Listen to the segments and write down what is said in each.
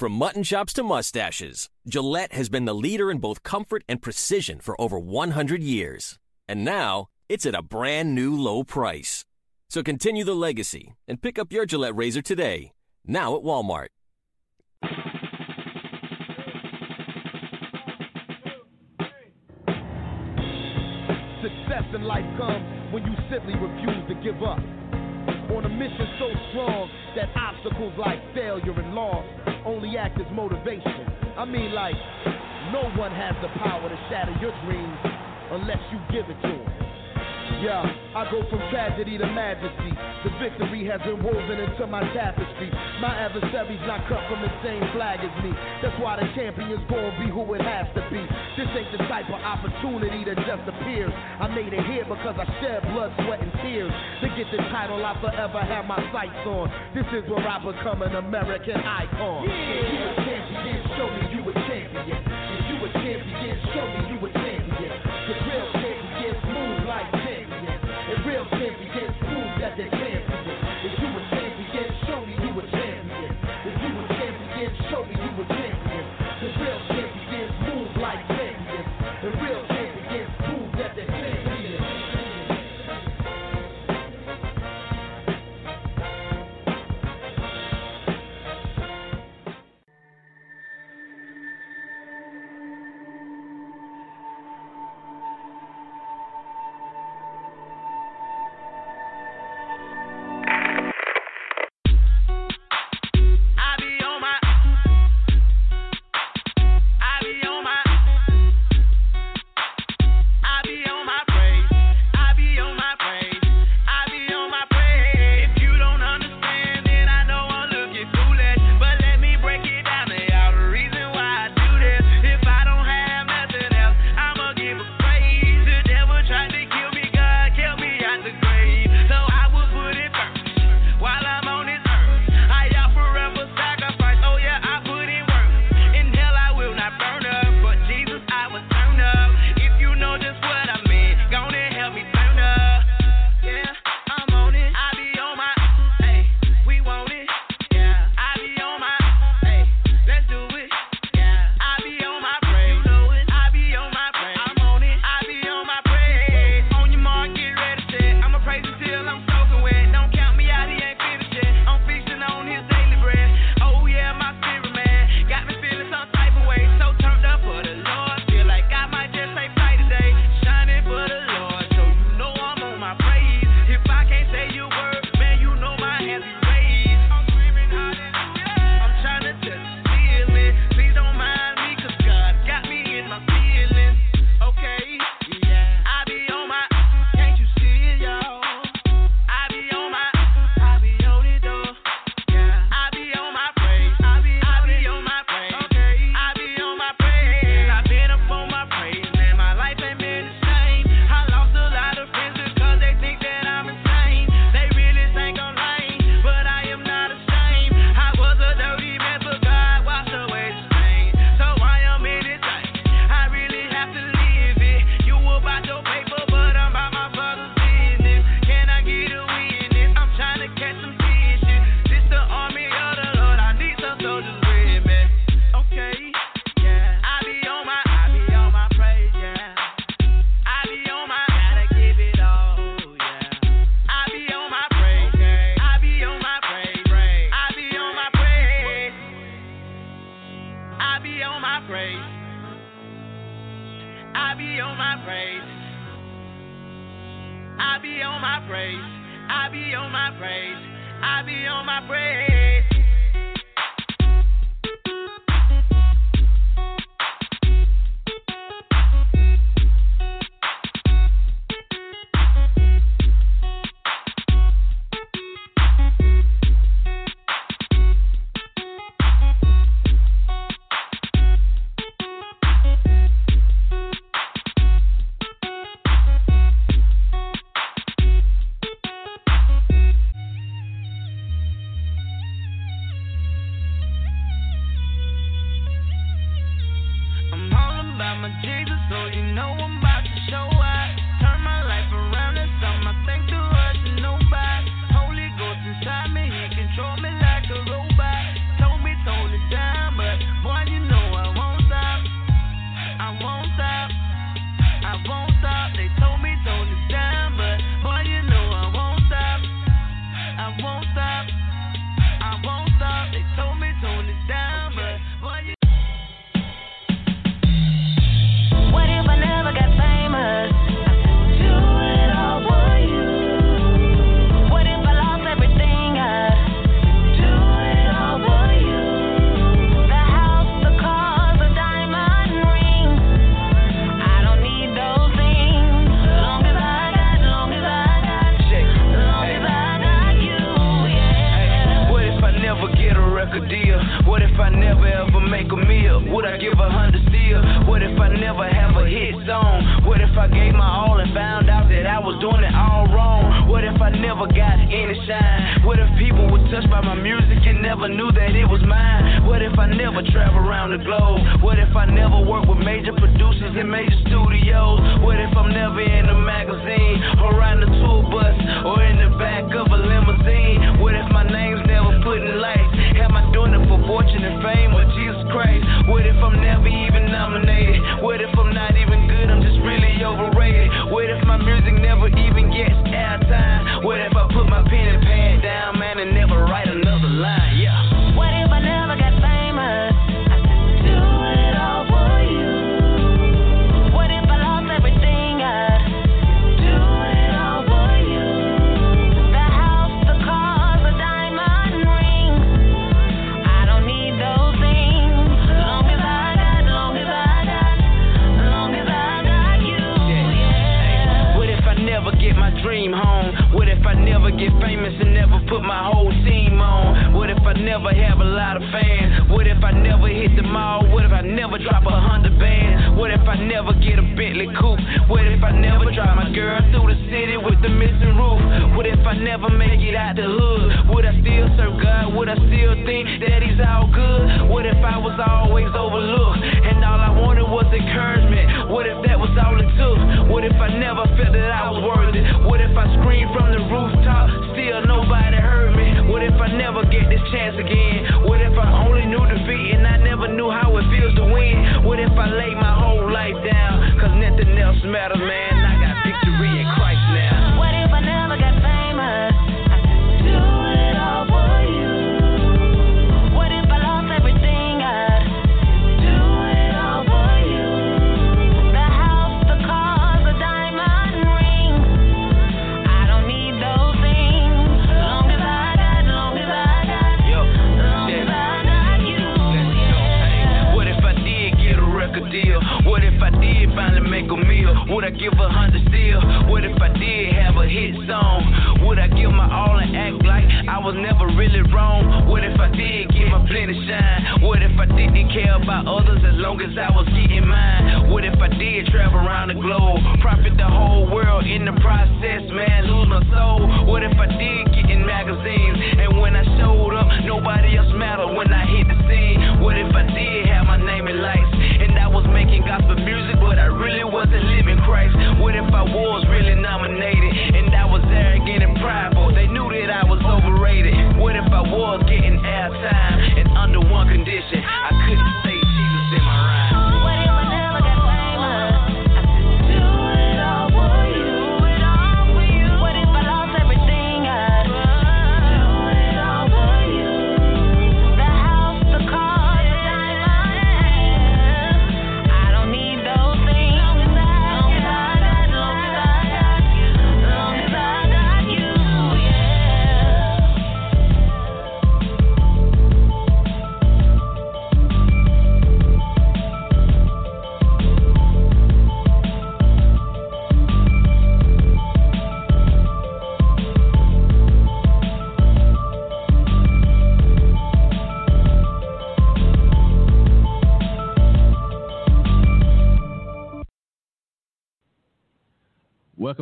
From mutton chops to mustaches, Gillette has been the leader in both comfort and precision for over 100 years. And now, it's at a brand new low price. So continue the legacy and pick up your Gillette razor today. Now at Walmart. Success in life comes when you simply refuse to give up. On a mission so strong that obstacles like failure and loss only act as motivation. I mean, like, no one has the power to shatter your dreams unless you give it to them. Yeah, I go from tragedy to majesty. The victory has been woven into my tapestry. My adversary's not cut from the same flag as me. That's why the champion's gonna be who it has to be. This ain't the type of opportunity that just appears. I made it here because I shed blood, sweat, and tears. To get the title I forever have my sights on. This is where I become an American icon. Yeah. If you a champion, show me you a champion. If you a champion, show me you prove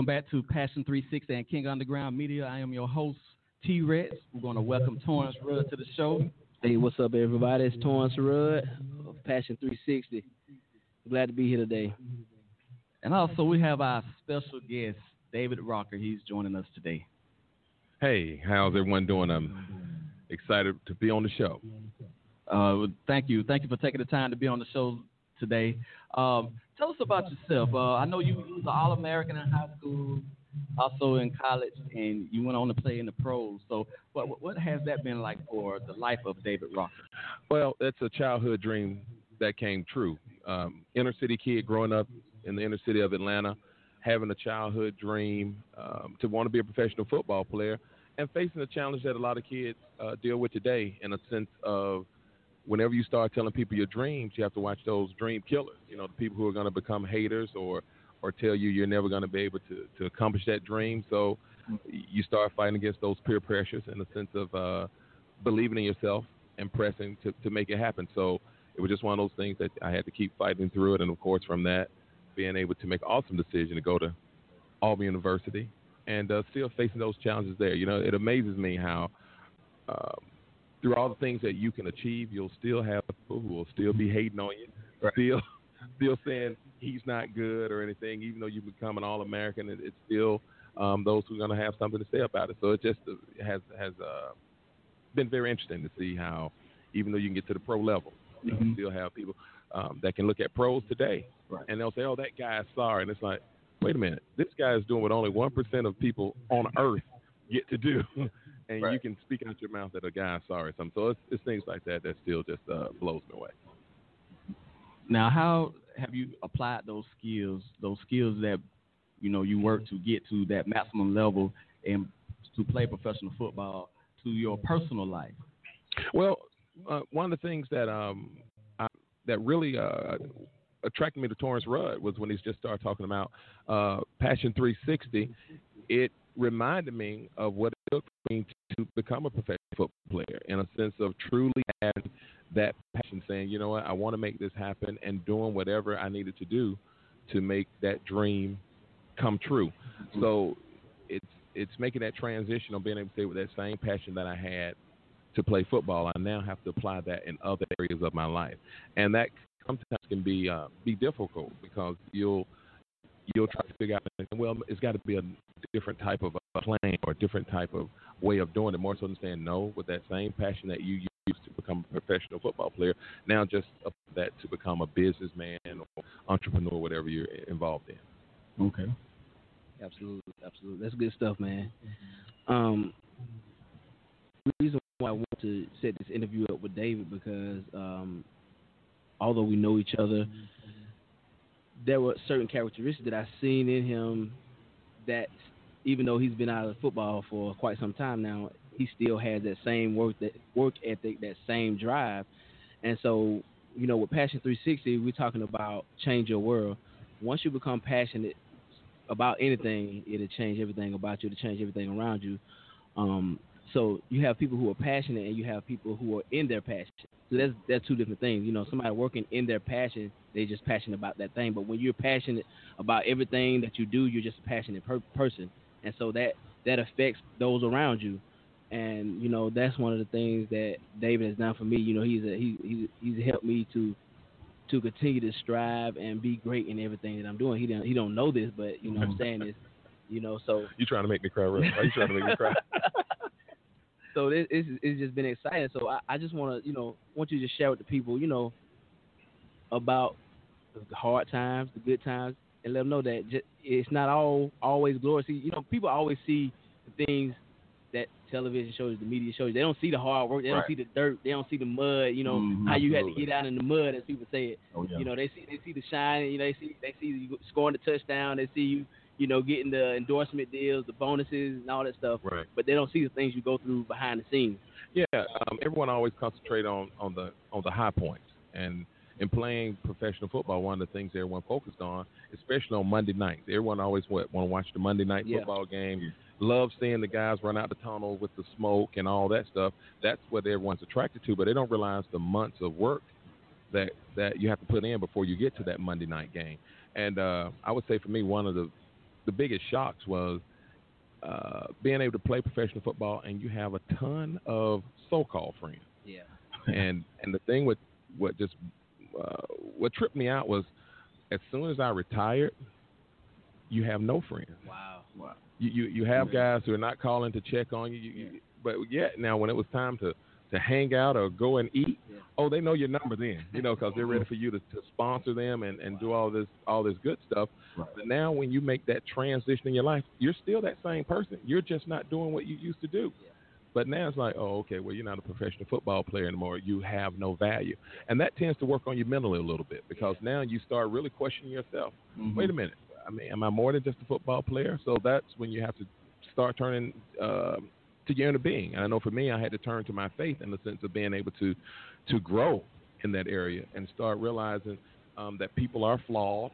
back to Passion 360 and King Underground Media. I am your host, T Rex. We're going to welcome Torrance Rudd to the show. Hey, what's up, everybody? It's Torrance Rudd of Passion 360. Glad to be here today. And also, we have our special guest, David Rocker. He's joining us today. Hey, how's everyone doing? I'm excited to be on the show. Uh, thank you. Thank you for taking the time to be on the show today. Um, tell us about yourself. Uh, I know you, was an All American in high school, also in college, and you went on to play in the pros. So, what what has that been like for the life of David Rocker? Well, it's a childhood dream that came true. Um, inner city kid growing up in the inner city of Atlanta, having a childhood dream um, to want to be a professional football player, and facing the challenge that a lot of kids uh, deal with today in a sense of whenever you start telling people your dreams, you have to watch those dream killers. You know, the people who are going to become haters or or tell you you're never going to be able to to accomplish that dream. So you start fighting against those peer pressures in the sense of uh, believing in yourself and pressing to to make it happen. So it was just one of those things that I had to keep fighting through it, and of course from that, being able to make awesome decision to go to Auburn University and uh, still facing those challenges there. You know, it amazes me how. Uh, through all the things that you can achieve, you'll still have people who will still be hating on you, still still saying he's not good or anything, even though you become an All American. It, it's still um, those who are going to have something to say about it. So it just uh, has has uh, been very interesting to see how, even though you can get to the pro level, you Mhm. still have people um, that can look at pros today and they'll say, "Oh, that guy's sorry," and it's like, wait a minute, this guy is doing what only one percent of people on Earth get to do, and you can speak out your mouth that a guy sorry. or Something. So it's, it's things like that that still just uh, blows me away. Now, how have you applied those skills, those skills that you know you work to get to that maximum level and to play professional football to your personal life? Well, uh, one of the things that um, I, that really uh, attracted me to Torrance Rudd was when he just started talking about uh, Passion 360. It reminded me of what it took for me to become a professional football player in a sense of truly having that passion, saying, you know what, I want to make this happen, and doing whatever I needed to do to make that dream come true. So it's it's making that transition of being able to say with that same passion that I had to play football, I now have to apply that in other areas of my life, and that sometimes can be uh, be difficult because you'll you'll try to figure out well it's got to be a different type of a plan or a different type of way of doing it. More so than saying no with that same passion that you used to become a professional football player, now just that to become a businessman or entrepreneur, whatever you're involved in. Okay. Absolutely, absolutely. That's good stuff, man. Um, the reason why I want to set this interview up with David because um, although we know each other, there were certain characteristics that I've seen in him that even though he's been out of football for quite some time now, he still has that same work that work ethic, that same drive. And so, you know, with Passion 360, we're talking about change your world. Once you become passionate about anything, it'll change everything about you, it'll change everything around you. Um, so you have people who are passionate and you have people who are in their passion. So that's that's two different things. You know, somebody working in their passion, they just passionate about that thing. But when you're passionate about everything that you do, you're just a passionate per- person, and so that that affects those around you. And you know, that's one of the things that David has done for me. You know, he's a, he, he's he's helped me to to continue to strive and be great in everything that I'm doing. He don't he don't know this, but you know what I'm saying is, you know, so You trying to make me cry? Are you trying to make me cry? so it, it's it's just been exciting. So I, I just want to you know want you to share with the people you know about the hard times, the good times, and let them know that just, it's not all always glory. See, you know, people always see the things that television shows, the media shows. They don't see the hard work. They don't Right. see the dirt. They don't see the mud. You know Mhm, how you had to get out in the mud, as people say it. Oh, yeah. You know, they see they see the shine. You know, they see they see you scoring the touchdown. They see you, you know, getting the endorsement deals, the bonuses, and all that stuff. Right. But they don't see the things you go through behind the scenes. Yeah, um, everyone always concentrate on, on the on the high points, and in playing professional football, one of the things everyone focused on, especially on Monday nights, everyone always what want to watch the Monday night Yeah. football game. Love seeing the guys run out the tunnel with the smoke and all that stuff. That's what everyone's attracted to, but they don't realize the months of work that that you have to put in before you get to that Monday night game. And uh, I would say for me, one of the the biggest shocks was uh, being able to play professional football and you have a ton of so-called friends. Yeah. and and the thing with what just uh, what tripped me out was as soon as I retired, you have no friends. Wow. Wow. You you, you have guys who are not calling to check on you. you, you but yet now when it was time to to hang out or go and eat, Yeah. oh they know your number then, you know, because they're ready for you to, to sponsor them and, and do all this all this good stuff. Right. But now when you make that transition in your life, you're still that same person. You're just not doing what you used to do. But now it's like, oh, okay, well, you're not a professional football player anymore. You have no value. And that tends to work on you mentally a little bit because now you start really questioning yourself. Mhm. Wait a minute. I mean, am I more than just a football player? So that's when you have to start turning um to your inner being. And I know for me, I had to turn to my faith in the sense of being able to to grow in that area and start realizing um, that people are flawed,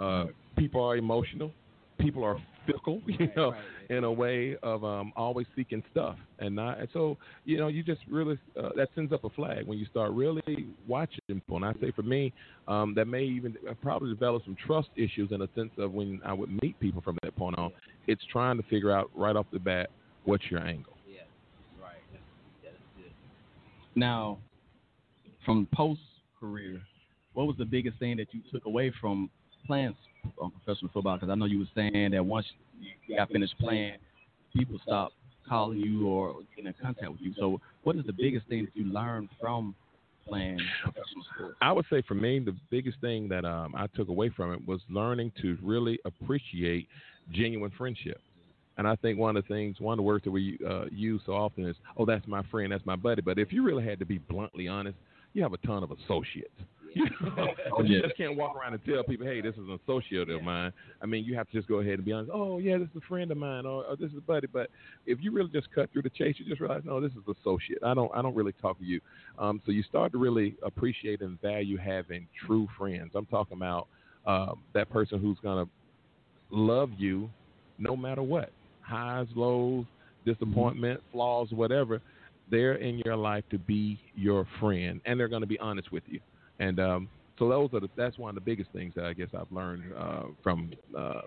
uh, people are emotional, people are fickle, you know, in a way of um, always seeking stuff and not. And so, you know, you just really uh, that sends up a flag when you start really watching people. And I say for me, um, that may even uh, probably develop some trust issues in a sense of when I would meet people from that point on. It's trying to figure out right off the bat what's your angle. Yeah. Right. Now, from post career, what was the biggest thing that you took away from playing um, professional football? Because I know you were saying that once you got finished playing, people stopped calling you or getting in contact with you. So, what is the biggest thing that you learned from playing professional sports? I would say for me, the biggest thing that um, I took away from it was learning to really appreciate genuine friendship. And I think one of the things, one of the words that we uh, use so often is, "Oh, that's my friend, that's my buddy." But if you really had to be bluntly honest, you have a ton of associates. You, know? you just can't walk around and tell people, "Hey, this is an associate of mine." I mean, you have to just go ahead and be honest. Oh, yeah, this is a friend of mine, or, or this is a buddy. But if you really just cut through the chase, you just realize, no, this is associate. I don't, I don't really talk to you. Um, so you start to really appreciate and value having true friends. I'm talking about um, that person who's gonna love you no matter what highs, lows, disappointment, flaws, whatever. They're in your life to be your friend, and they're going to be honest with you. And um, so those are the, that's one of the biggest things that I guess I've learned uh, from uh,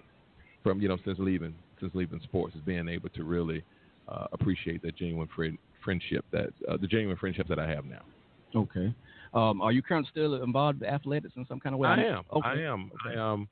from you know since leaving since leaving sports is being able to really uh, appreciate that genuine friend, friendship that uh, the genuine friendships that I have now. Okay. Um, are you currently still involved in athletics in some kind of way? I am. Okay. I am. I um,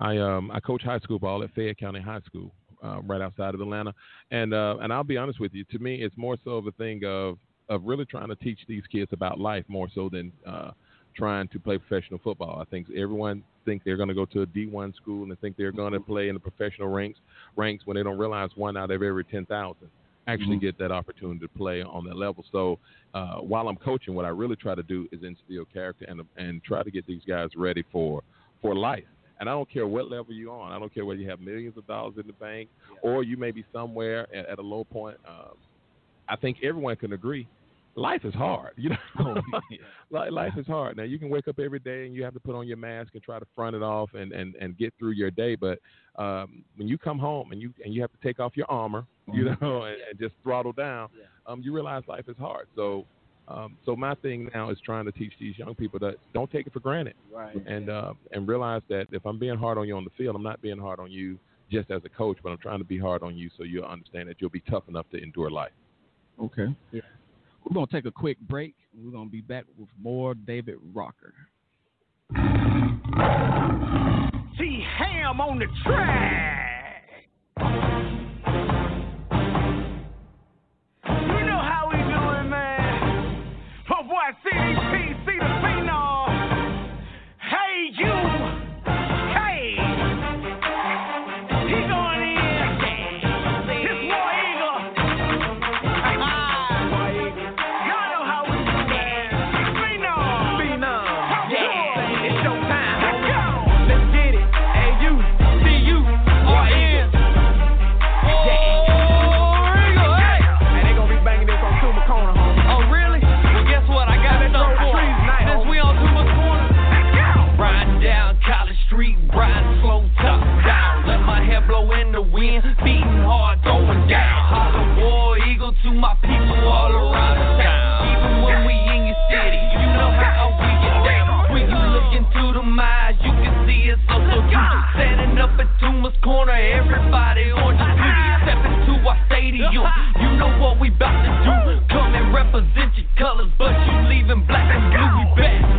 I um, I coach high school ball at Fayette County High School, uh, right outside of Atlanta, and uh, and I'll be honest with you. To me, it's more so of a thing of of really trying to teach these kids about life more so than uh, trying to play professional football. I think everyone think they're going to go to a D1 school and they think they're going to play in the professional ranks ranks when they don't realize one out of every ten thousand actually Mhm. get that opportunity to play on that level. So uh, while I'm coaching, what I really try to do is instill character and and try to get these guys ready for for life. And I don't care what level you're on. I don't care whether you have millions of dollars in the bank or you may be somewhere at, at a low point. Um, I think everyone can agree. Life is hard, you know. Li- Life is hard. Now you can wake up every day and you have to put on your mask and try to front it off and, and, and get through your day. But um, when you come home and you and you have to take off your armor, you know, and, and just throttle down, um, you realize life is hard. So um, so my thing now is trying to teach these young people that don't take it for granted, Right. and uh, and realize that if I'm being hard on you on the field, I'm not being hard on you just as a coach, but I'm trying to be hard on you so you'll understand that you'll be tough enough to endure life. Okay. Yeah. We're gonna take a quick break. We're gonna be back with more David Rocker. See ham on the track. Tuma's Corner, everybody on your feet. Step into our stadium, you know what we bout to do. Come and represent your colors, but you leaving black and blue. We back.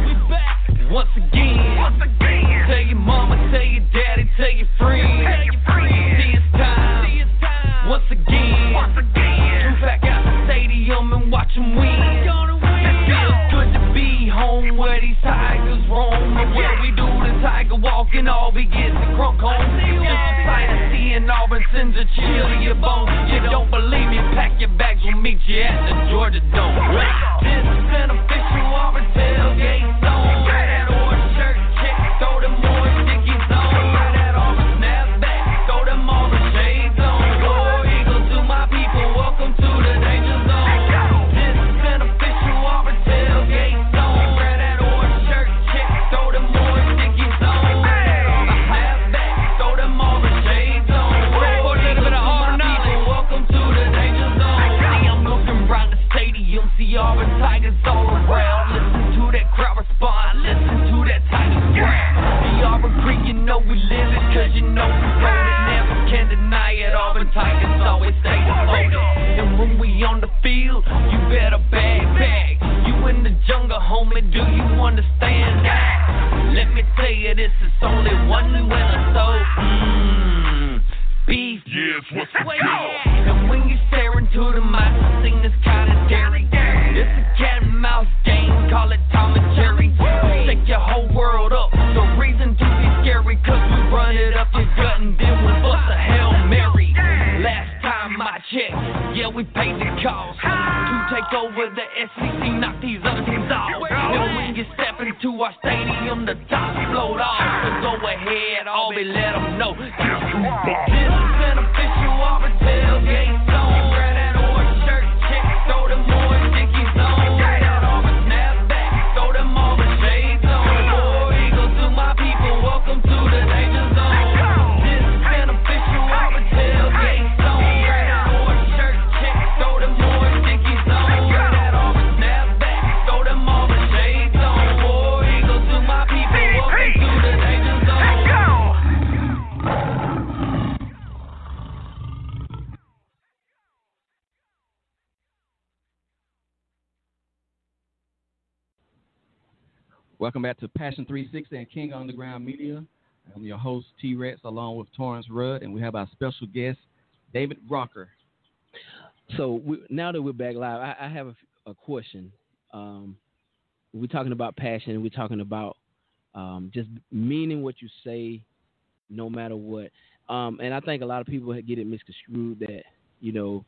Welcome back to Passion 360 and King Underground Media. I'm your host, T Rex, along with Torrance Rudd, and we have our special guest, David Rocker. So we, now that we're back live, I, I have a, a question. Um, we're talking about passion, and we're talking about um, just meaning what you say, no matter what. Um, and I think a lot of people get it misconstrued that you know,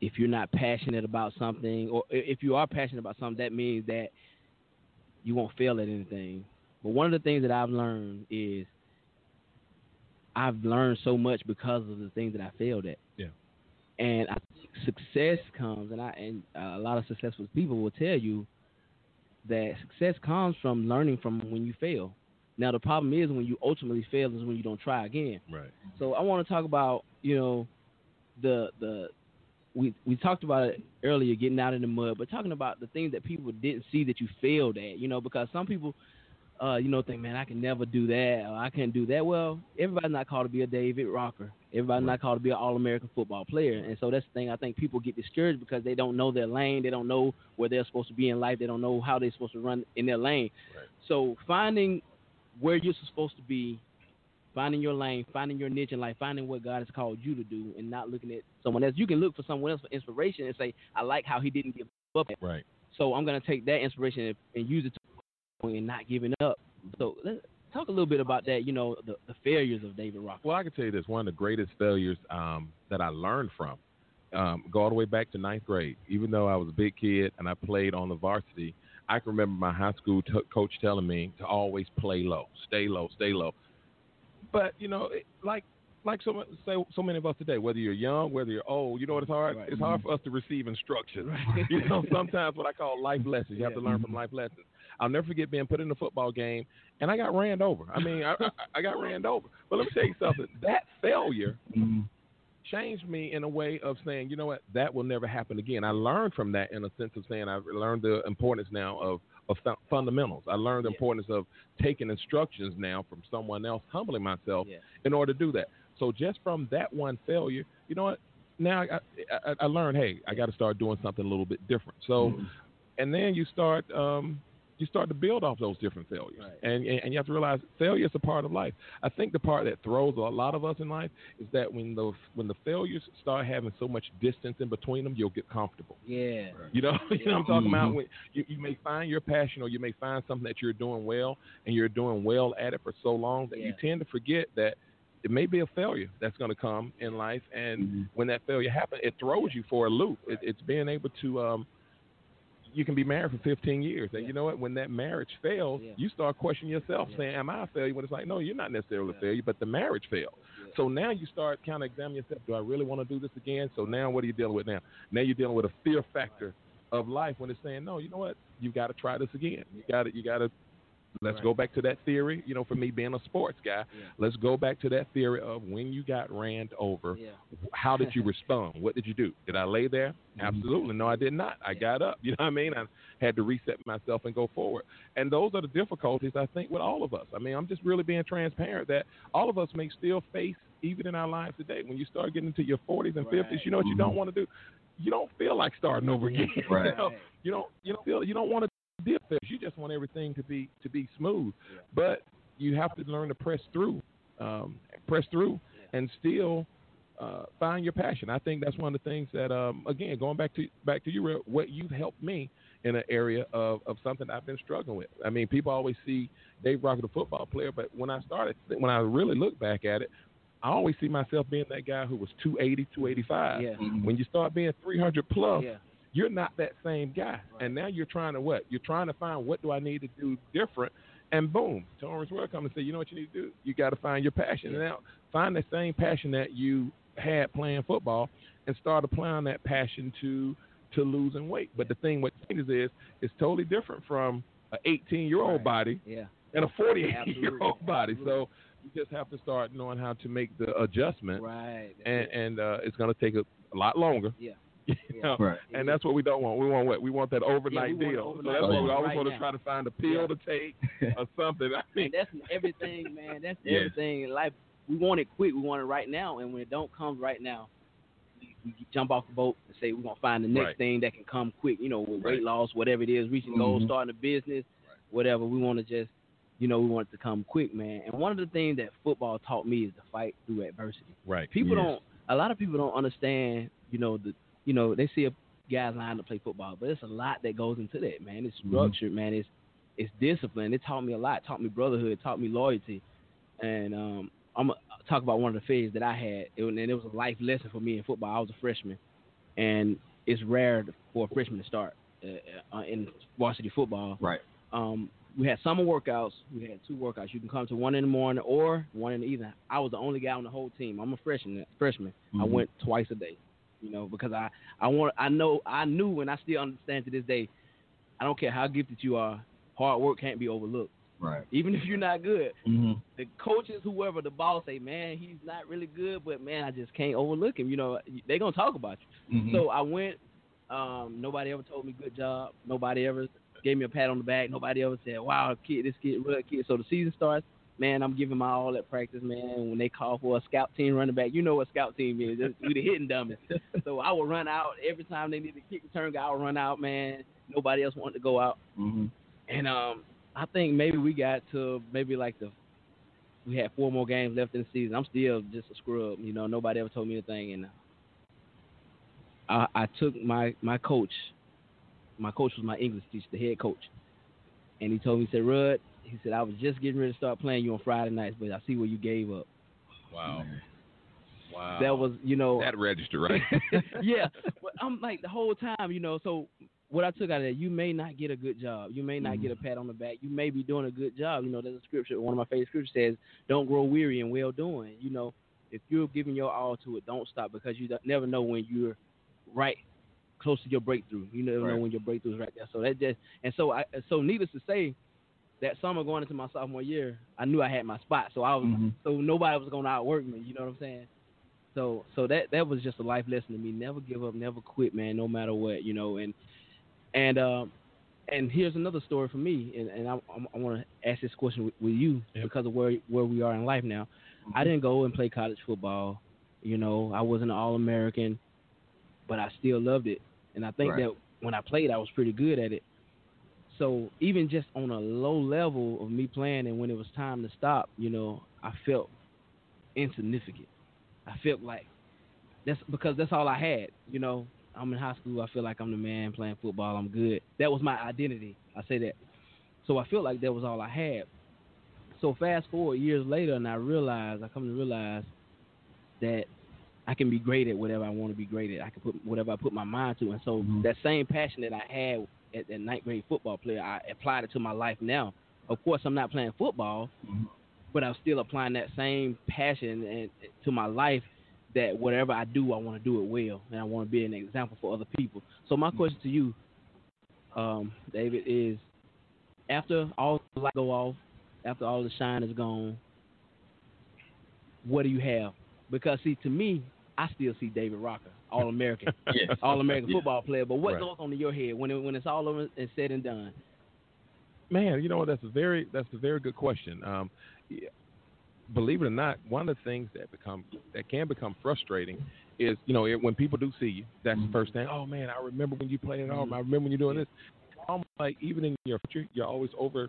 if you're not passionate about something, or if you are passionate about something, that means that you won't fail at anything. But one of the things that I've learned is I've learned so much because of the things that I failed at. Yeah. And I think success comes, and I and uh, a lot of successful people will tell you that success comes from learning from when you fail. Now the problem is when you ultimately fail is when you don't try again. Right. So I want to talk about you know the the we we talked about it earlier, getting out in the mud, but talking about the things that people didn't see that you failed at. You know, because some people, uh, you know, think, man, I can never do that, or I can't do that. Well, everybody's not called to be a David Rocker. Everybody's not called to be an All-American football player, and so that's the thing. I think people get discouraged because they don't know their lane. They don't know where they're supposed to be in life. They don't know how they're supposed to run in their lane. So finding where you're supposed to be finding your lane, finding your niche in life, finding what God has called you to do, and not looking at someone else. You can look for someone else for inspiration and say, "I like how he didn't give up." Right. So I'm going to take that inspiration and, and use it to and not giving up. So let's talk a little bit about that. You know, the, the failures of David Rock. Well, I can tell you this: one of the greatest failures um, that I learned from, um, go all the way back to ninth grade. Even though I was a big kid and I played on the varsity, I can remember my high school t- coach telling me to always play low, stay low, stay low. But you know, it, like like so, mu- so many of us today, whether you're young, whether you're old, you know what it's hard. It's hard for us to receive instruction. you know, sometimes what I call life lessons. You have to learn from mm-hmm. life lessons. I'll never forget being put in a football game and I got ran over. I mean, I, I, I got ran over. But let me tell you something. That failure mm-hmm. changed me in a way of saying, you know what, that will never happen again. I learned from that in a sense of saying I've learned the importance now of of fu- fundamentals. I learned the importance of taking instructions now from someone else, humbling myself in order to do that. So just from that one failure, you know what? Now I, I, I learned, hey, I got to start doing something a little bit different. So, and then you start um, you start to build off those different failures, and, and and you have to realize failure is a part of life. I think the part that throws a lot of us in life is that when the when the failures start having so much distance in between them, you'll get comfortable. Yeah. You know, you know what I'm talking about. Mhm. When you, you may find your passion, or you may find something that you're doing well, and you're doing well at it for so long that you tend to forget that it may be a failure that's going to come in life, and when that failure happens, it throws you for a loop. It, it's being able to. Um, you can be married for 15 years, and you know what? When that marriage fails, you start questioning yourself, saying, "Am I a failure?" When it's like, no, you're not necessarily a failure, but the marriage failed. So now you start kind of examining yourself. Do I really want to do this again? So now, what are you dealing with now? Now you're dealing with a fear factor of life when it's saying, no, you know what? You got to try this again. You got to, you got to Let's Right. go back to that theory. You know, for me being a sports guy, Yeah. let's go back to that theory of when you got ran over. Yeah. How did you respond? What did you do? Did I lay there? Mm-hmm. Absolutely. No, I did not. I got up. You know what I mean? I had to reset myself and go forward. And those are the difficulties I think with all of us. I mean, I'm just really being transparent that all of us may still face even in our lives today. When you start getting into your 40s and 50s, you know what you don't want to do? You don't feel like starting over again. Right. you, know? you don't you don't feel you don't want to deal. You just want everything to be to be smooth. But you have to learn to press through, um, press through, and still uh, find your passion. I think that's one of the things that, um, again, going back to back to you, what you've helped me in an area of, of something I've been struggling with. I mean, people always see Dave Rocker, the football player, but when I started, when I really look back at it, I always see myself being that guy who was 280, 285. Yeah. When you start being 300 plus, Yeah. You're not that same guy. And now you're trying to what? You're trying to find what do I need to do different. And boom, Torrance will come and say, you know what you need to do? You got to find your passion. And now find the same passion that you had playing football and start applying that passion to to losing weight. But the thing what changes is it's totally different from an 18 year old Right. body Yeah. and a 48 year old body. So you just have to start knowing how to make the adjustment, Right. and and uh, it's going to take a, a lot longer. Yeah. You know? Right. And that's what we don't want. We want what? We want that overnight we want deal. an so overnight that's why we always right want now. to try to find a pill Yeah. to take or something. I mean, that's everything, man. That's Yes. everything in life. We want it quick. We want it right now. And when it don't come right now, we, we jump off the boat and say we're gonna find the next Right. thing that can come quick. You know, with weight loss, whatever it is, reaching goals, Mhm. starting a business, whatever. We want to just, you know, we want it to come quick, man. And one of the things that football taught me is to fight through adversity. right. People Yes. don't. A lot of people don't understand. You know the. You know they see a guys line to play football, but it's a lot that goes into that, man. It's Mhm. structured, man. It's it's discipline. It taught me a lot. It taught me brotherhood. It taught me loyalty. And um, I'm gonna talk about one of the phases that I had, it, and it was a life lesson for me in football. I was a freshman, and it's rare for a freshman to start uh, uh, in varsity football. Right. Um, we had summer workouts. We had two workouts. You can come to one in the morning or one in the evening. I was the only guy on the whole team. I'm a freshman. Freshman. I Mhm. went twice a day. You know, because I I want I know I knew and I still understand to this day. I don't care how gifted you are. Hard work can't be overlooked. Right. Even if you're not good, Mm-hmm. the coaches, whoever the boss say, man, he's not really good, but man, I just can't overlook him. You know, they gonna talk about you. Mhm. So I went. Um, nobody ever told me good job. Nobody ever gave me a pat on the back. Nobody ever said, "Wow, kid, this kid, real kid." So the season starts. Man, I'm giving my all at practice, man. When they call for a scout team running back, you know what scout team is. It's- We the hitting dummies. so I would run out every time they needed to kick return guy. I would run out, man. Nobody else wanted to go out. Mm-hmm. And um, I think maybe we got to maybe like the we had four more games left in the season. I'm still just a scrub, you know. Nobody ever told me anything, and I, I took my my coach. My coach was my English teacher, the head coach, and he told me, he said, "Rudd," he said, "I was just getting ready to start playing you on Friday nights, but I see where you gave up." Wow. Wow. That was, you know, that register, right? yeah, but I'm like the whole time, you know. So what I took out of that, you may not get a good job, you may not get a mm-hmm. pat on the back, you may be doing a good job. You know, there's a scripture. One of my favorite scriptures says, "Don't grow weary in well doing." You know, if you're giving your all to it, don't stop because you never know when you're right close to your breakthrough. You never know when your breakthrough is right there. So that just and so I so needless to say. That summer going into my sophomore year, I knew I had my spot, so I was Mhm. so nobody was gonna outwork me. You know what I'm saying? So so that that was just a life lesson to me. Never give up, never quit, man, no matter what, you know. And and um and here's another story for me, and, and I, I, want to ask this question with, with you Yep. because of where where we are in life now. I didn't go and play college football, you know. I wasn't an All American, but I still loved it, and I think Right. that when I played, I was pretty good at it. So even just on a low level of me playing, and when it was time to stop, you know, I felt insignificant. I felt like that's because that's all I had. You know, I'm in high school. I feel like I'm the man playing football. I'm good. That was my identity. I say that. So I feel like that was all I had. So fast forward years later, and I realize I come to realize that I can be great at whatever I want to be great at. I can put whatever I put my mind to, and so Mhm. that same passion that I had at that ninth grade football player, I applied it to my life now. Of course, I'm not playing football, Mhm. but I'm still applying that same passion and to my life. That whatever I do, I want to do it well, and I want to be an example for other people. So my question to you, um, David, is after all the light go off, after all the shine is gone, what do you have? Because see, to me, I still see David Rocker, All American, Yes. All American Yeah. football player. But what Right. goes on in your head when it, when it's all over and said and done? Man, you know what? That's a very that's a very good question. Um, yeah, believe it or not, one of the things that become that can become frustrating is you know it, when people do see you, that's Mm-hmm. the first thing. Oh man, I remember when you played at home. I remember when you're doing this. Almost like even in your future, you're always over.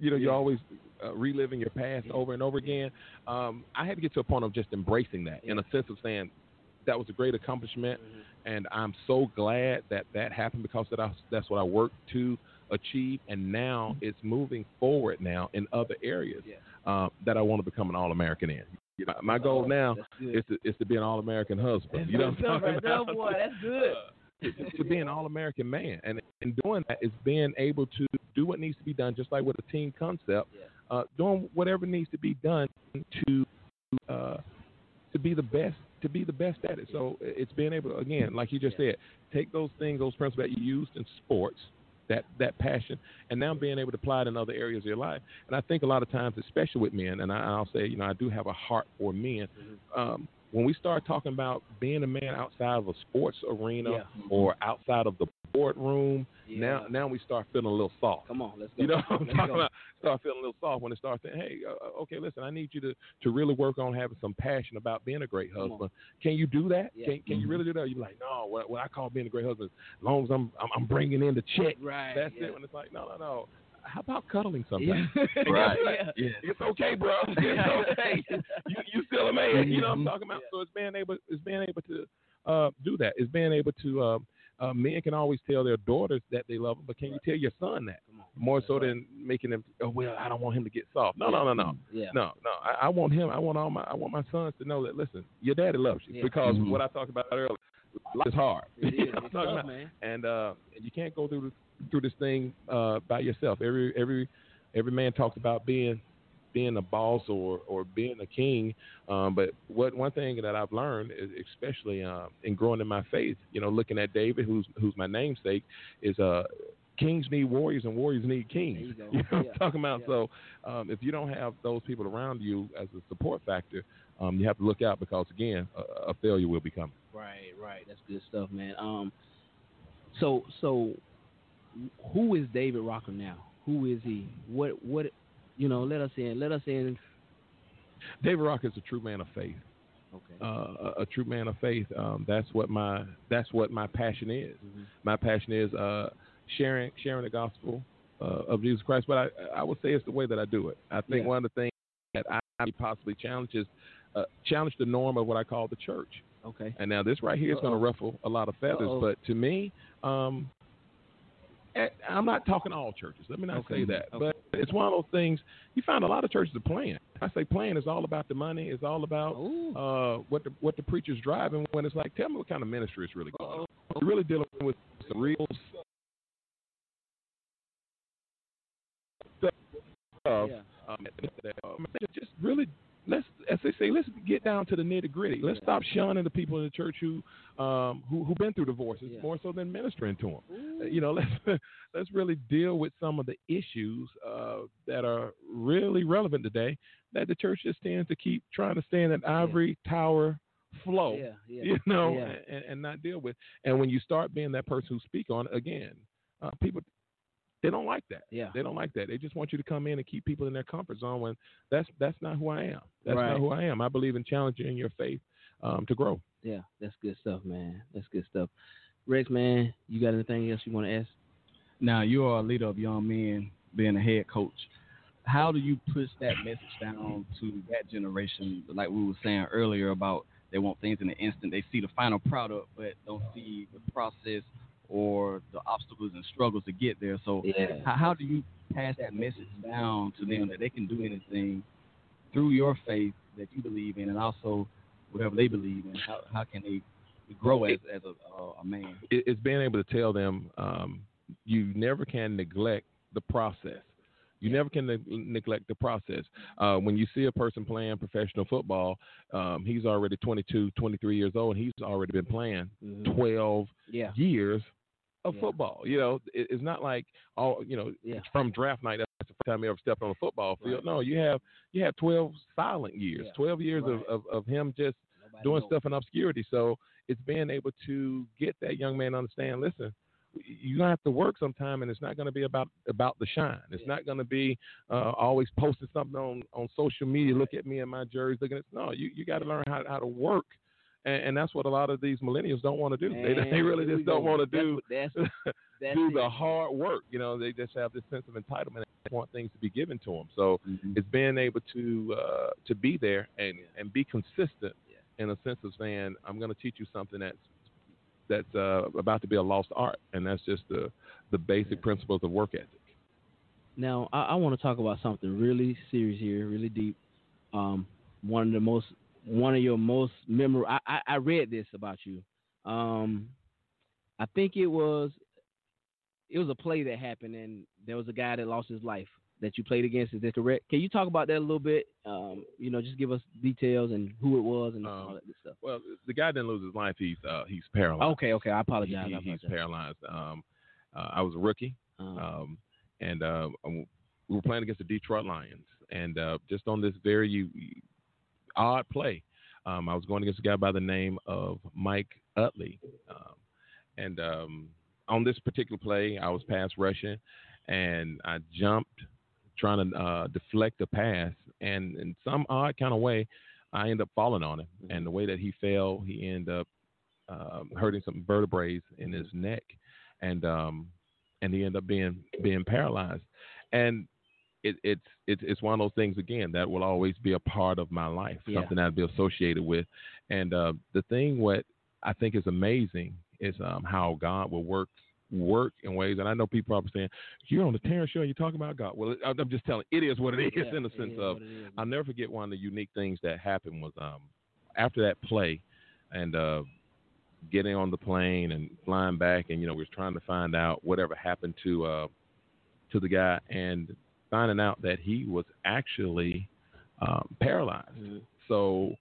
You know, you're always uh, reliving your past over and over again. Um, I had to get to a point of just embracing that, in a sense of saying that was a great accomplishment, and I'm so glad that that happened because that I, that's what I worked to achieve, and now it's moving forward now in other areas uh, that I want to become an All-American in. You know, my goal Oh, now is to, is to be an All-American husband. You know what I'm That's right there, about? boy. That's good. to, to be an all-American man, and in doing that is being able to do what needs to be done, just like with a team concept, uh, doing whatever needs to be done to uh, to be the best to be the best at it. So it's being able to, again, like you just said, take those things, those principles that you used in sports, that that passion, and now being able to apply it in other areas of your life. And I think a lot of times, especially with men, and I, I'll say, you know, I do have a heart for men. Um, when we start talking about being a man outside of a sports arena Yeah. or outside of the boardroom, now now we start feeling a little soft. Come on, let's go. You know what I'm Let's talking go. about? Start feeling a little soft when it starts saying, hey, uh, okay, listen, I need you to, to really work on having some passion about being a great husband. Can you do that? Yeah. Can, can you really do that? You're like, no, what, what I call being a great husband, as long as I'm, I'm, I'm bringing in the check, Right, that's yeah. it. When it's like, no, no, no. How about cuddling sometimes? Yeah. Right. Yeah. Yeah. It's okay, bro. It's okay. you you still a man. You know what I'm talking about. So it's being able it's being able to uh, do that. It's being able to um, uh, men can always tell their daughters that they love them, but can you tell your son that more so than making him. Oh well, I don't want him to get soft. No, no, no, no, Yeah. no, no. I, I want him. I want all my. I want my sons to know that. Listen, your daddy loves you Yeah. because Mhm. what I talked about earlier. Life is hard. It You is. know what I'm It's tough, about? man. and uh, you can't go through this, through this thing uh, by yourself. Every every every man talks about being being a boss or or being a king. Um, but what one thing that I've learned, is especially uh, in growing in my faith, you know, looking at David, who's who's my namesake, is uh, kings need warriors and warriors need kings. You. You know what Yeah. I'm talking about? Yeah. So um, if you don't have those people around you as a support factor, um, you have to look out because again, a, a failure will be coming. Right, right. That's good stuff, man. Um, so so, who is David Rocker now? Who is he? What what? You know, let us in. Let us in. David Rock is a true man of faith. Okay. uh, a, a true man of faith. Um, that's what my that's what my passion is. Mm-hmm. My passion is uh, sharing sharing the gospel uh, of Jesus Christ. But I I would say it's the way that I do it. I think Yeah. one of the things that I possibly challenge is uh, challenge the norm of what I call the church. Okay. And now this right here is going to ruffle a lot of feathers, Uh-oh. but to me, um, eh, I'm not talking all churches. Let me not Okay. say that, Okay. but it's one of those things. You find a lot of churches are playing. I say playing is all about the money. It's all about uh, what the what the preacher's driving. When it's like, tell me what kind of ministry is really going on. You're really dealing with some real stuff. Yeah. Um, that, uh, just, just really let's, as they say, let's get down to the nitty gritty. Let's stop shunning the people in the church who, um, who who've been through divorces Yeah. more so than ministering to them. Uh, You know, let's let's really deal with some of the issues uh, that are really relevant today. That the church just tends to keep trying to stay in that ivory tower flow. Yeah, yeah, You know, yeah. and, and not deal with. And when you start being that person who speak on it again, uh, people they don't like that. Yeah. They don't like that. They just want you to come in and keep people in their comfort zone when that's that's not who I am. That's Right. not who I am. I believe in challenging your faith um, to grow. Yeah, that's good stuff, man. That's good stuff. Rex, man, you got anything else you want to ask? Now you are a leader of young men, being a head coach. How do you push that message down to that generation? Like we were saying earlier about they want things in an instant. They see the final product, but don't see the process or the obstacles and struggles to get there. So Yeah. how, how do you pass that message down to them that they can do anything through your faith that you believe in, and also whatever they believe in? How, how can they grow as, as a, a, a man? It's being able to tell them um, you never can neglect the process. You never can neg- neglect the process. Uh, when you see a person playing professional football, um, he's already 22, 23 years old. and He's already been playing Mhm. 12 Yeah. years of Yeah. football. You know, it, it's not like all you know Yeah. from draft night. That's the first time he ever stepped on a football field. Right. No, you have you have twelve silent years, Yeah. twelve years of, of of him just Nobody doing knows. stuff in obscurity. So it's being able to get that young man to understand. Listen, you're gonna have to work sometime, and it's not gonna be about about the shine. It's Yeah. not gonna be uh, always posting something on on social media. Look at me and my jersey. Looking at no, you you got to learn how how to work. And, and that's what a lot of these millennials don't want to do. They, they really just don't want to do That's that's do it. the hard work. You know, they just have this sense of entitlement and want things to be given to them. So Mhm. it's being able to uh, to be there and and be consistent Yeah. in a sense of saying, I'm going to teach you something that's that's uh, about to be a lost art, and that's just the the basic principles of work ethic. Now, I, I want to talk about something really serious here, really deep. Um, one of the most, one of your most memorable. I, I, I read this about you. Um, I think it was, it was a play that happened, and there was a guy that lost his life that you played against. Is that correct? Can you talk about that a little bit? Um, you know, just give us details and who it was and all Um, that good stuff. Well, the guy didn't lose his life. He's uh, he's paralyzed. Okay, okay. I apologize. he- I he's paralyzed. Um, uh, I was a rookie. Um, um, and uh, we were playing against the Detroit Lions, and uh, just on this very odd play, um, I was going against a guy by the name of Mike Utley, um, and um, on this particular play, I was pass rushing, and I jumped trying to uh, deflect a pass, and in some odd kind of way, I end up falling on him, and the way that he fell, he ended up um, hurting some vertebrae in his neck, and um, and he ended up being being paralyzed. And it, it's it's it's one of those things again that will always be a part of my life, Yeah. something I'd be associated with. And uh, the thing what I think is amazing is um, how God will work work in ways. And I know people are saying, "You're on the Terrence Show, and you're talking about God." Well, I'm I'm just telling, it is what it is yeah, in the sense of is. I'll never forget one of the unique things that happened was um, after that play and uh, getting on the plane and flying back, and you know we was trying to find out whatever happened to uh, to the guy, and finding out that he was actually um, paralyzed. Mhm. So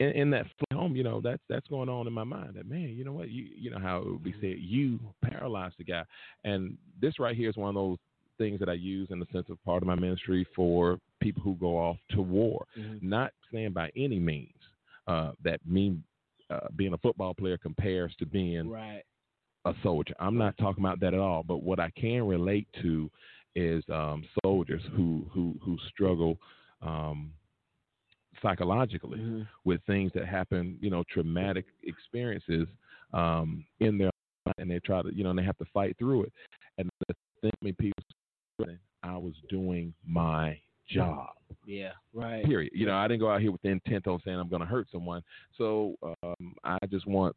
in, in that home, you know that's that's going on in my mind. That man, you know what, you you know how it would be said, you paralyzed the guy, and this right here is one of those things that I use in the sense of part of my ministry for people who go off to war. Mhm. Not saying by any means uh, that me uh, being a football player compares to being Right. a soldier. I'm not talking about that at all. But what I can relate to is um, soldiers who who who struggle um, psychologically Mhm. with things that happen, you know, traumatic experiences um, in their life, and they try to, you know, and they have to fight through it. And the thing, I mean, people, I was doing my job. Yeah. Right. Period. You know, I didn't go out here with the intent on saying I'm going to hurt someone. So um, I just want,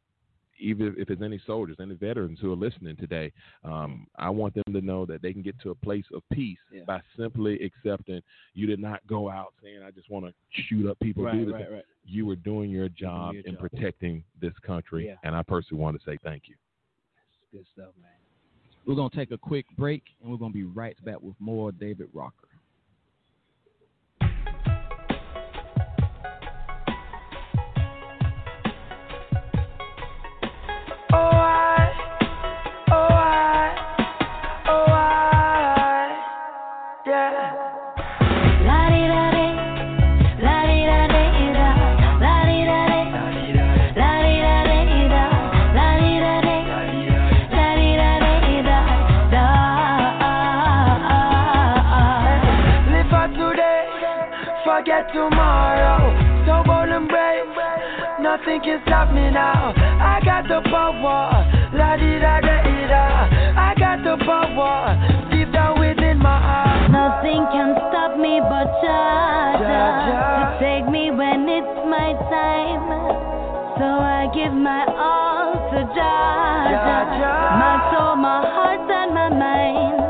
even if there's any soldiers, any veterans who are listening today, um, I want them to know that they can get to a place of peace Yeah. by simply accepting you did not go out saying I just want to shoot up people. do Right. Right. Right. You were doing your job your in job. protecting this country, Yeah. and I personally want to say thank you. Good stuff, man. We're going to take a quick break, and we're going to be right back with more David Rocker. Nothing can stop me now. I got the power, la di da da da. I got the power, deep down within my heart. Nothing can stop me but Jah, Jah, to take me when it's my time. So I give my all to Jah. my soul, my heart, and my mind.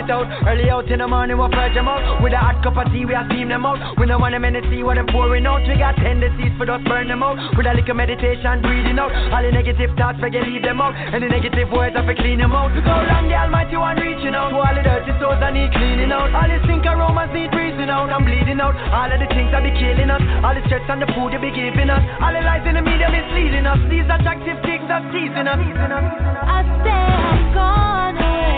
It out. Early out in the morning, we purge them out. With a hot cup of tea, we a steam them out. We no want them in the sea, what them pouring out. We got tendencies for us burn them out. With a little meditation, breathing out. All the negative thoughts, we can leave them out. And the negative words, I fi clean them out. How long the Almighty one reaching out. To all the dirty souls, I need cleaning out. All the stink aromas need breathing out. I'm bleeding out. All of the things that be killing us. All the stress and the food they be giving us. All the lies in the media misleading us. These attractive things that's teasing us. I say I'm gone eh?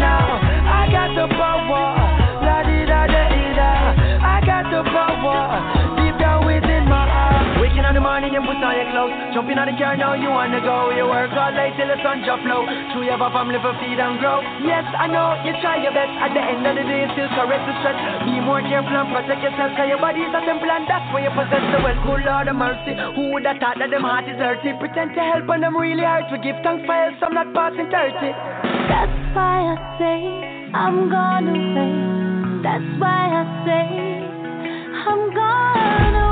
I got the power, put on your clothes. Jumping on the car now you wanna go. You work all day till the sun drop low. True, you have a family for feed and grow. Yes, I know you try your best. At the end of the day, still correct the stress. Be more careful and protect yourself. Cause your body is a temple and that's where you possess the wealth. Good Lord of mercy. Who would have thought that them heart is dirty? Pretend to help when them really hurt. We give thanks for else I'm not passing 30. That's why I say I'm gonna away. That's why I say I'm gone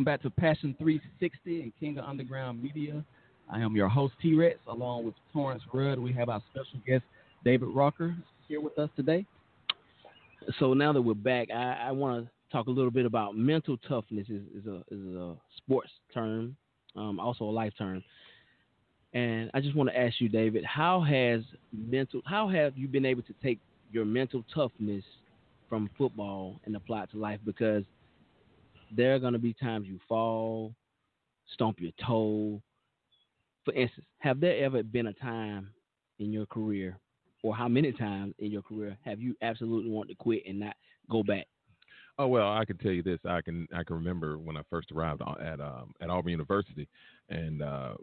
Welcome back to Passion 360 and King of Underground Media. I am your host, T Rex, along with Torrance Rudd. We have our special guest, David Rocker, here with us today. So now that we're back, I, I want to talk a little bit about mental toughness. is, is a is a sports term, um, also a life term. And I just want to ask you, David, how has mental how have you been able to take your mental toughness from football and apply it to life? Because there are going to be times you fall, stomp your toe. For instance, have there ever been a time in your career, or how many times in your career have you absolutely wanted to quit and not go back? Oh well, I can tell you this. I can I can remember when I first arrived at um, at Auburn University, and uh,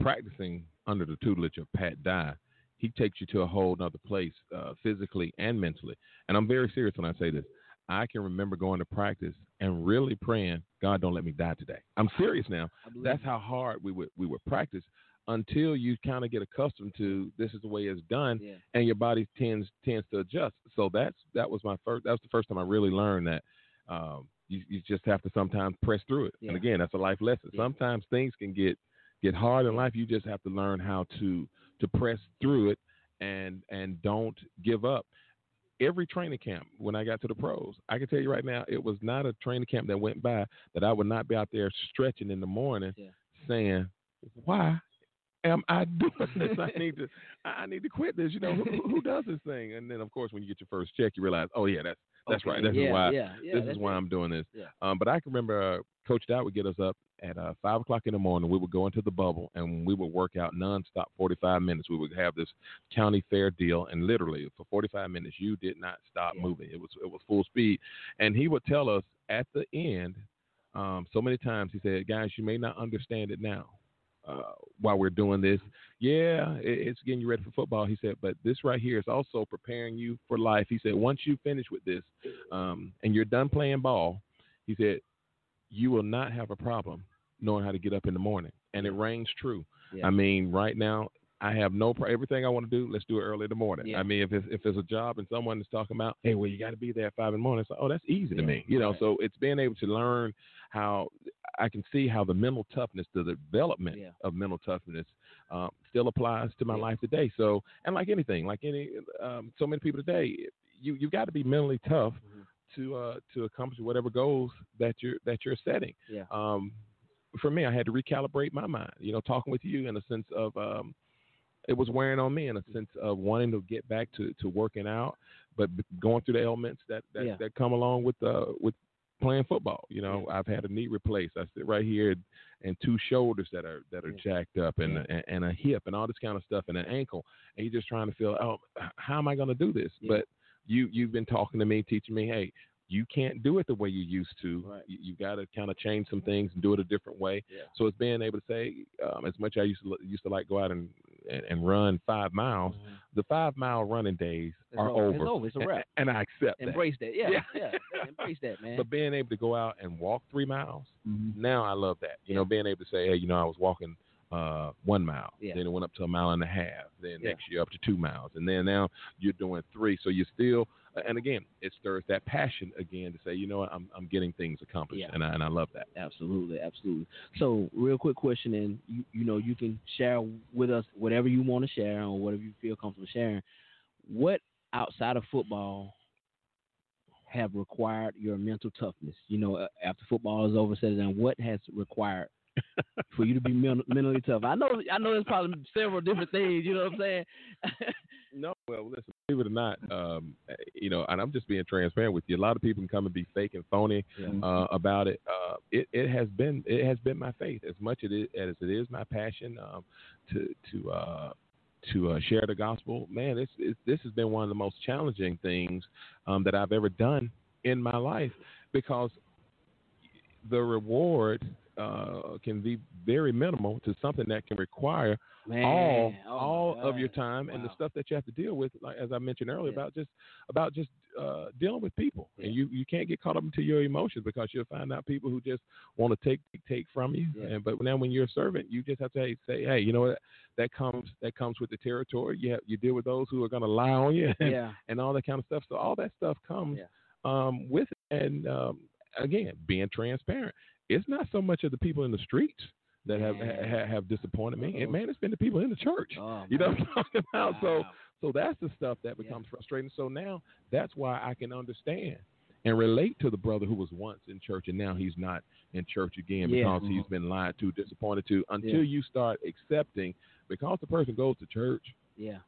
practicing under the tutelage of Pat Dye. He takes you to a whole other place, uh, physically and mentally. And I'm very serious when I say this. I can remember going to practice and really praying, God, don't let me die today. I'm serious now. That's how hard we would we would practice until you kind of get accustomed to this is the way it's done, Yeah. and your body tends tends to adjust. So that's that was my first. That was the first time I really learned that um, you you just have to sometimes press through it. And again, that's a life lesson. Yeah. Sometimes things can get get hard in life. You just have to learn how to to press through it and and don't give up. Every training camp when I got to the pros, I can tell you right now, it was not a training camp that went by that I would not be out there stretching in the morning, Yeah. saying, "Why am I doing this? I need to, I need to quit this. You know, who, who does this thing?" And then, of course, when you get your first check, you realize, "Oh yeah, that's that's Okay, right. This yeah, is why. yeah, this is why it. I'm doing this." Um, but I can remember uh, Coach Dowd would get us up at uh, five o'clock in the morning. We would go into the bubble and we would work out nonstop, 45 minutes. We would have this county fair deal, and literally for 45 minutes, you did not stop moving. It was it was full speed, and he would tell us at the end. Um, so many times he said, "Guys, you may not understand it now, uh, while we're doing this. Yeah, it, it's getting you ready for football." He said, "But this right here is also preparing you for life." He said, "Once you finish with this, um, and you're done playing ball," he said, "you will not have a problem knowing how to get up in the morning." And it rings true. Yeah. I mean, right now. I have no pro- everything I want to do. Let's do it early in the morning. Yeah. I mean, if it's if there's a job and someone is talking about, hey, well, you got to be there at five in the morning. It's like, oh, that's easy to me, you know. right. So it's being able to learn how I can see how the mental toughness, the development Yeah. of mental toughness, um, still applies to my Yeah. life today. So, and like anything, like any, um, so many people today, you you got to be mentally tough Mm-hmm. To uh, to accomplish whatever goals that you're that you're setting. Yeah. Um, for me, I had to recalibrate my mind. You know, talking with you in a sense of um, it was wearing on me in a sense of wanting to get back to, to working out, but going through the elements that that, Yeah. that come along with uh with playing football. You know, I've had a knee replaced. I sit right here and two shoulders that are that are jacked up and, and and a hip and all this kind of stuff and an ankle. And you're just trying to feel, oh, how am I going to do this? Yeah. But you you've been talking to me, teaching me, hey, you can't do it the way you used to. Right. You, you got to kind of change some things and do it a different way. Yeah. So it's being able to say, um, as much as I used to used to like go out and and, and run five miles, the five mile running days It's are over. over. It's over. It's a And- wrap. And, I accept that. Embrace that. Yeah, Yeah. yeah. yeah, Embrace that, man. But being able to go out and walk three miles, Mhm. now I love that. You know, being able to say, hey, you know, I was walking uh, one mile, Yeah. then it went up to a mile and a half, then Yeah. next year up to two miles, and then now you're doing three. So you're still, and again, it stirs that passion again to say, you know what, I'm I'm getting things accomplished, Yeah. and I and I love that. Absolutely, absolutely. So, real quick question, and you you know you can share with us whatever you want to share or whatever you feel comfortable sharing. What outside of football have required your mental toughness? You know, after football is over, said and what has required for you to be men- mentally tough? I know, I know, there's probably several different things. You know what I'm saying? No, well, listen, believe it or not, um, you know, and I'm just being transparent with you. A lot of people can come and be fake and phony uh, about it. Uh, it. It has been it has been my faith as much as it is, as it is my passion um, to to uh, to uh, share the gospel. Man, it's, it's this has been one of the most challenging things um, that I've ever done in my life because the reward uh, can be very minimal to something that can require Man, all oh all of your time and the stuff that you have to deal with, like as I mentioned earlier, Yeah. about just about just uh, dealing with people, and you you can't get caught up into your emotions because you'll find out people who just want to take take from you. Yeah. And but now when you're a servant, you just have to say, say hey, you know what? That comes that comes with the territory. You have, you deal with those who are going to lie on you, and, Yeah. and all that kind of stuff. So all that stuff comes Yeah. um, with it. And um, again, being transparent. It's not so much of the people in the streets that have ha, have disappointed me. And oh. man, it's been the people in the church. Oh, you know what I'm talking about? So so that's the stuff that becomes frustrating. So now that's why I can understand and relate to the brother who was once in church and now he's not in church again Yeah. because he's mm-hmm. been lied to, disappointed to, until Yeah. you start accepting because the person goes to church Yeah.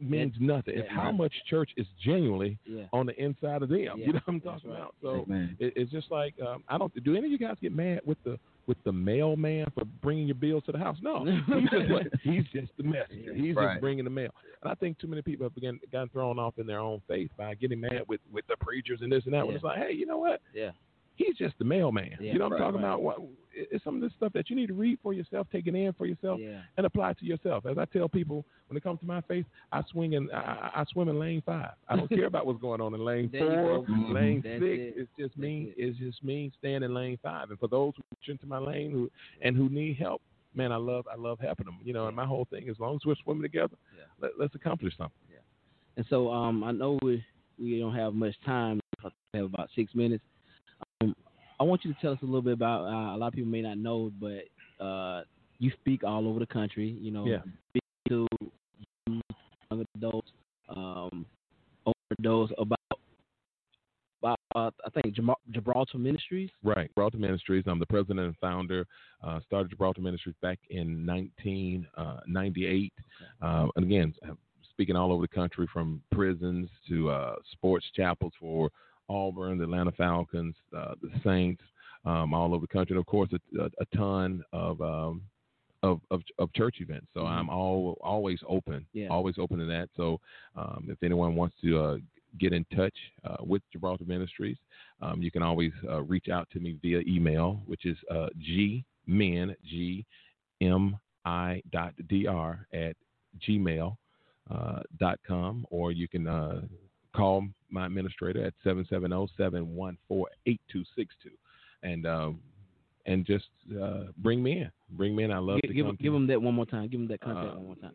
Means nothing. It's yeah, how right. much church is genuinely Yeah. on the inside of them. Yeah, You know what I'm talking right. about? So it, it's just like um, I don't. Do any of you guys get mad with the with the mailman for bringing your bills to the house? No, he's just like, he's just the messenger. He's Right. just bringing the mail. And I think too many people have begun, gotten thrown off in their own faith by getting mad with with the preachers and this and that. When it's like, hey, you know what? Yeah. He's just the mailman. Yeah, you know what right, I'm talking right. about? What, it's some of this stuff that you need to read for yourself, take it in for yourself, Yeah. and apply it to yourself. As I tell people, when it comes to my faith, I swing in, I, I I swim in lane five. I don't care about what's going on in lane There you four, go. Mhm. lane That's six. it. It's just me. It's just me staying in lane five. And for those who reach into my lane who and who need help, man, I love I love helping them. You know, and my whole thing, as long as we're swimming together, let, let's accomplish something. And so um, I know we we don't have much time. We have about six minutes. Um, I want you to tell us a little bit about. Uh, a lot of people may not know, but uh, you speak all over the country. You know, Yeah. to young adults, um, older adults about about uh, I think Gibraltar Ministries. Right, Gibraltar Ministries. I'm the president and founder. Uh, started Gibraltar Ministries back in 1998. Uh, and again, speaking all over the country from prisons to uh, sports chapels for Auburn, the Atlanta Falcons, uh, the Saints, um, all over the country. And of course, a, a, a ton of, um, of, of of church events. So I'm all always open, Yeah. always open to that. So um, if anyone wants to uh, get in touch uh, with Gibraltar Ministries, um, you can always uh, reach out to me via email, which is uh, gmin g m i dot dr at gmail uh, dot com, or you can uh, call my administrator at 770-714-8262 and um, and just uh, bring me in. Bring me in. I love Give, to give, give them that one more time. Give them that contact Uh, one more time.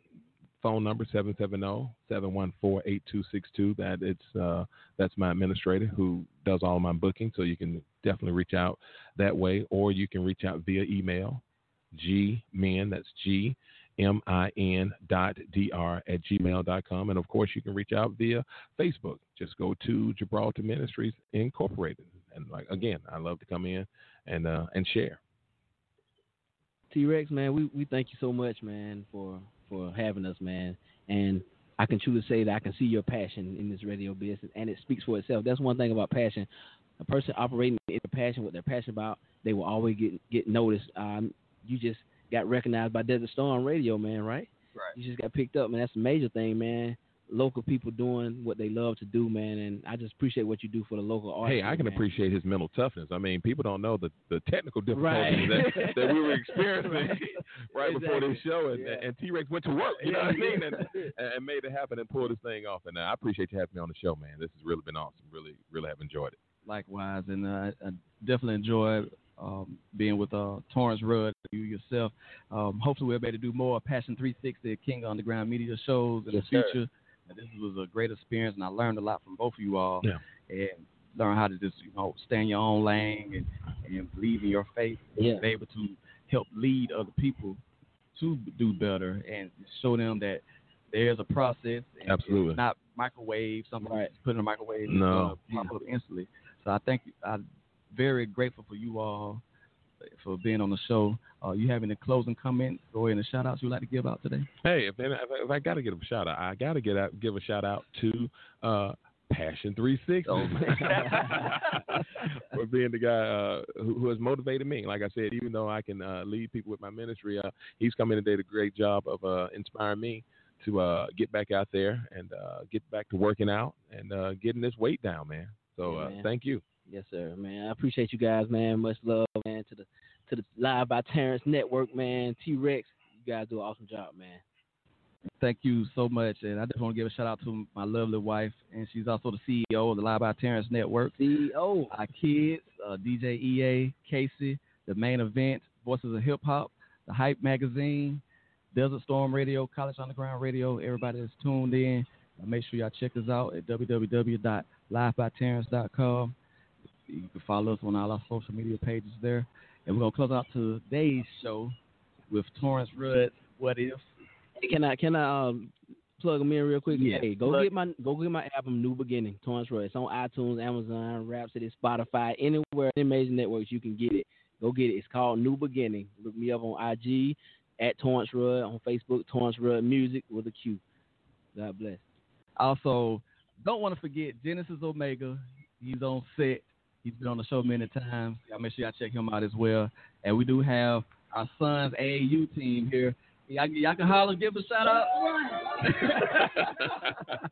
phone number 770-714-8262 that it's uh that's my administrator who does all my booking so you can definitely reach out that way or you can reach out via email G men. that's g m i n dot dr at gmail dot com and of course you can reach out via facebook just go to gibraltar ministries incorporated and like again i love to come in and uh and share T Rex, man, we, we thank you so much, man, for for having us, man. And I can truly say that I can see your passion in this radio business, and it speaks for itself. That's one thing about passion. A person operating in their passion, what they're passionate about, they will always get get noticed. Um, you just got recognized by Desert Storm Radio, man, right? Right. You just got picked up, man. That's a major thing, man. Local people doing what they love to do, man, and I just appreciate what you do for the local artists. Hey, I can man. appreciate his mental toughness. I mean, people don't know the, the technical difficulties Right. that, that we were experiencing right, Right. before this show, and, Yeah. and T Rex went to work. You know what I mean? And, and made it happen and pulled this thing off. And uh, I appreciate you having me on the show, man. This has really been awesome. Really, really have enjoyed it. Likewise, and uh, I definitely enjoy um, being with uh, Torrance Rudd, you yourself. Um, hopefully, we'll be able to do more Passion 360 King Underground Media shows in Yes, the sir. future. And this was a great experience, and I learned a lot from both of you all. Yeah. And learn how to just you know stay in your own lane and, and believe in your faith. Yeah. And be able to help lead other people to do better and show them that there's a process. And Absolutely. It's not microwave, something Right. put in a microwave. No. Uh, pop up instantly. So I think I'm very grateful for you all for being on the show. Uh, you have any closing comments or any shout outs you'd like to give out today? Hey, if, if, if I got to give a shout out, I got to get out, give a shout out to uh, Passion 360 for being the guy uh, who, who has motivated me. Like I said, even though I can uh, lead people with my ministry, uh, he's come in and did a great job of uh, inspiring me to uh, get back out there and uh, get back to working out and uh, getting this weight down, man. So Yeah, uh, man. thank you. Yes, sir, man. I appreciate you guys, man. Much love, man, to the to the Live by Terrence Network, man. T Rex, you guys do an awesome job, man. Thank you so much. And I just want to give a shout out to my lovely wife, and she's also the CEO of the Live by Terrence Network. CEO. Our kids, uh, DJ EA, Casey, the main event, Voices of Hip Hop, the Hype Magazine, Desert Storm Radio, College Underground Radio. Everybody that's tuned in, make sure y'all check us out at www.livebyterrence.com. You can follow us on all our social media pages there. And we're gonna close out today's show with Torrance Rudd. What if? Hey, can I can I um, plug them in real quick? Yeah, Hey, go plug- get my go get my album New Beginning, Torrance Roy. It's on iTunes, Amazon, Rhapsody, Spotify, anywhere, any major networks you can get it. Go get it. It's called New Beginning. Look me up on IG at Torrance Rudd on Facebook, Torrance Rudd Music with a Q. God bless. Also, don't want to forget Genesis Omega. He's on set. He's been on the show many times. Y'all make sure y'all check him out as well. And we do have our son's AAU team here. Y'all, y'all can holler, give a shout out.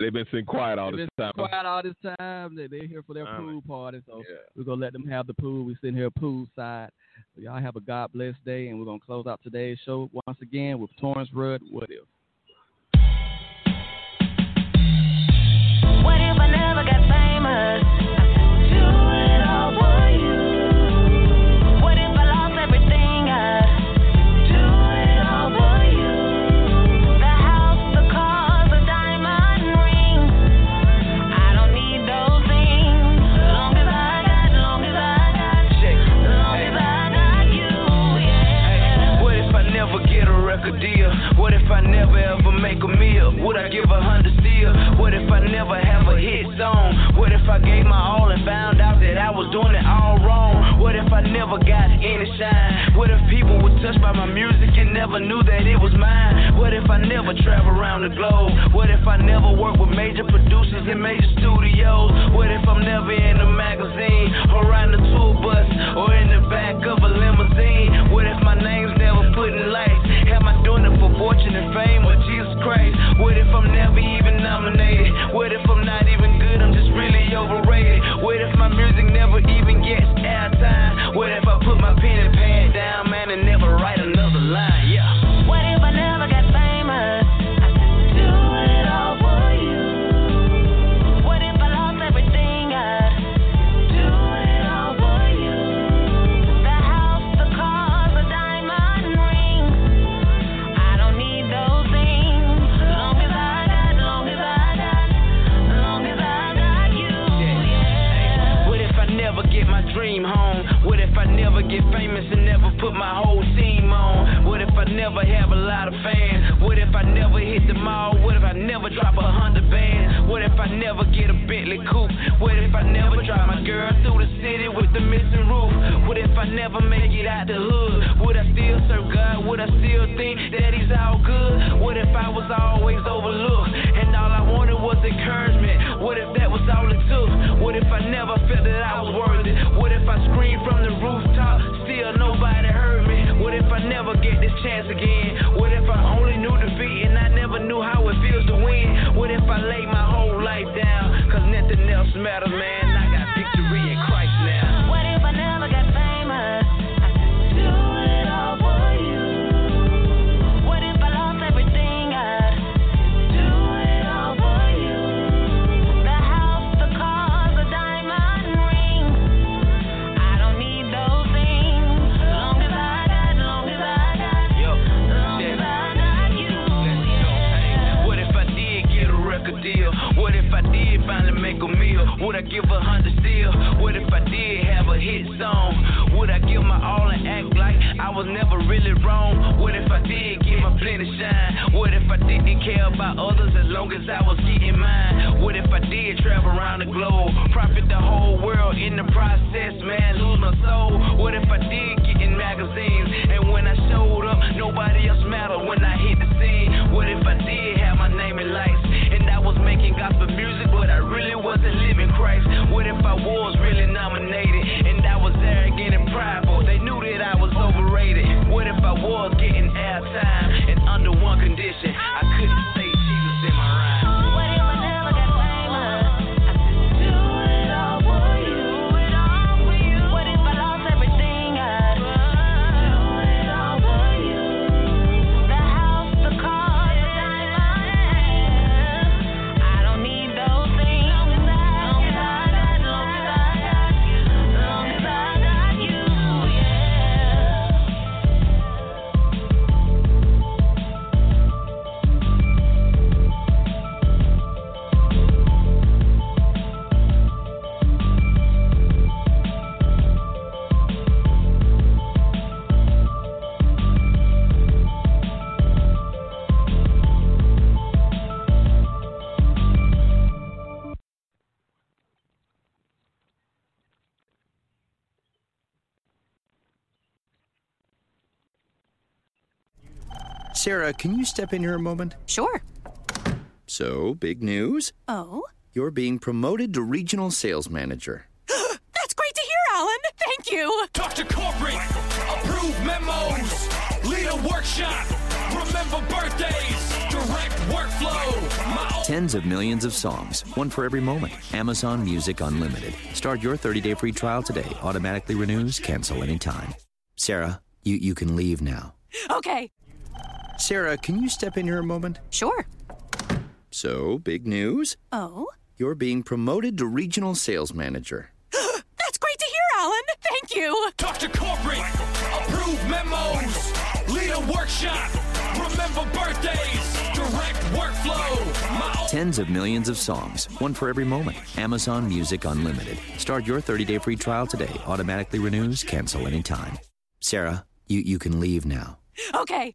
They've been sitting quiet all They've this been time. quiet all this time. They, they're here for their pool party, so yeah. we're gonna let them have the pool. We're sitting here pool side. So y'all have a God bless day, and we're gonna close out today's show once again with Torrance Rudd. What if? What if I never got famous? If I gave my all and found out that I was doing it all wrong? What if I never got any shine? What if people were touched by my music and never knew that it was mine? What if I never travel around the globe? What if I never work with major producers in major studios? What if I'm never in a magazine or on the tour bus or in the back of a limousine? What if my name's never put in lights? Am I doing it for fortune and fame or Jesus Christ? What if I'm never even nominated? What if I'm not even good? I'm just really overrated. What if my music never even gets airtime? What if I put my pen and pad down, man, and never write another line? I never get famous and never put my whole team on? What if I never have a lot of fans? What if I never hit the mall? What if I never drop a hundred bands? What if I never get a Bentley coupe? What if I never drive my girl through the city with the missing roof? What if I never make it out the hood? Would I still serve God? Would I still think that He's all good? What if I was always overlooked and all I wanted was encouragement? What if that was all it took? What if I never felt that I was worthy? Care about others as long as I was getting mine? What if I did travel around the globe, profit the whole world in the process, man, lose my soul? What if I did get in magazines and when I showed up, nobody else mattered when I hit the scene? What if I did have my name in lights and I was making gospel music, but I really wasn't living Christ? What if I was really nominated Sarah, can you step in here a moment? Sure. So, big news. Oh? You're being promoted to regional sales manager. That's great to hear, Alan. Thank you. Talk to corporate, approve memos, lead a workshop, remember birthdays, direct workflow. My Tens of millions of songs, one for every moment. Amazon Music Unlimited. Start your 30-day free trial today. Automatically renews, cancel anytime. Sarah, you, you can leave now. Okay. Sarah, can you step in here a moment? Sure. So, big news. Oh? You're being promoted to regional sales manager. That's great to hear, Alan. Thank you. Talk to corporate, approve memos, lead a workshop, remember birthdays, direct workflow. Tens of millions of songs, one for every moment. Amazon Music Unlimited. Start your 30-day free trial today. Automatically renews, cancel anytime. Sarah, you, you can leave now. Okay.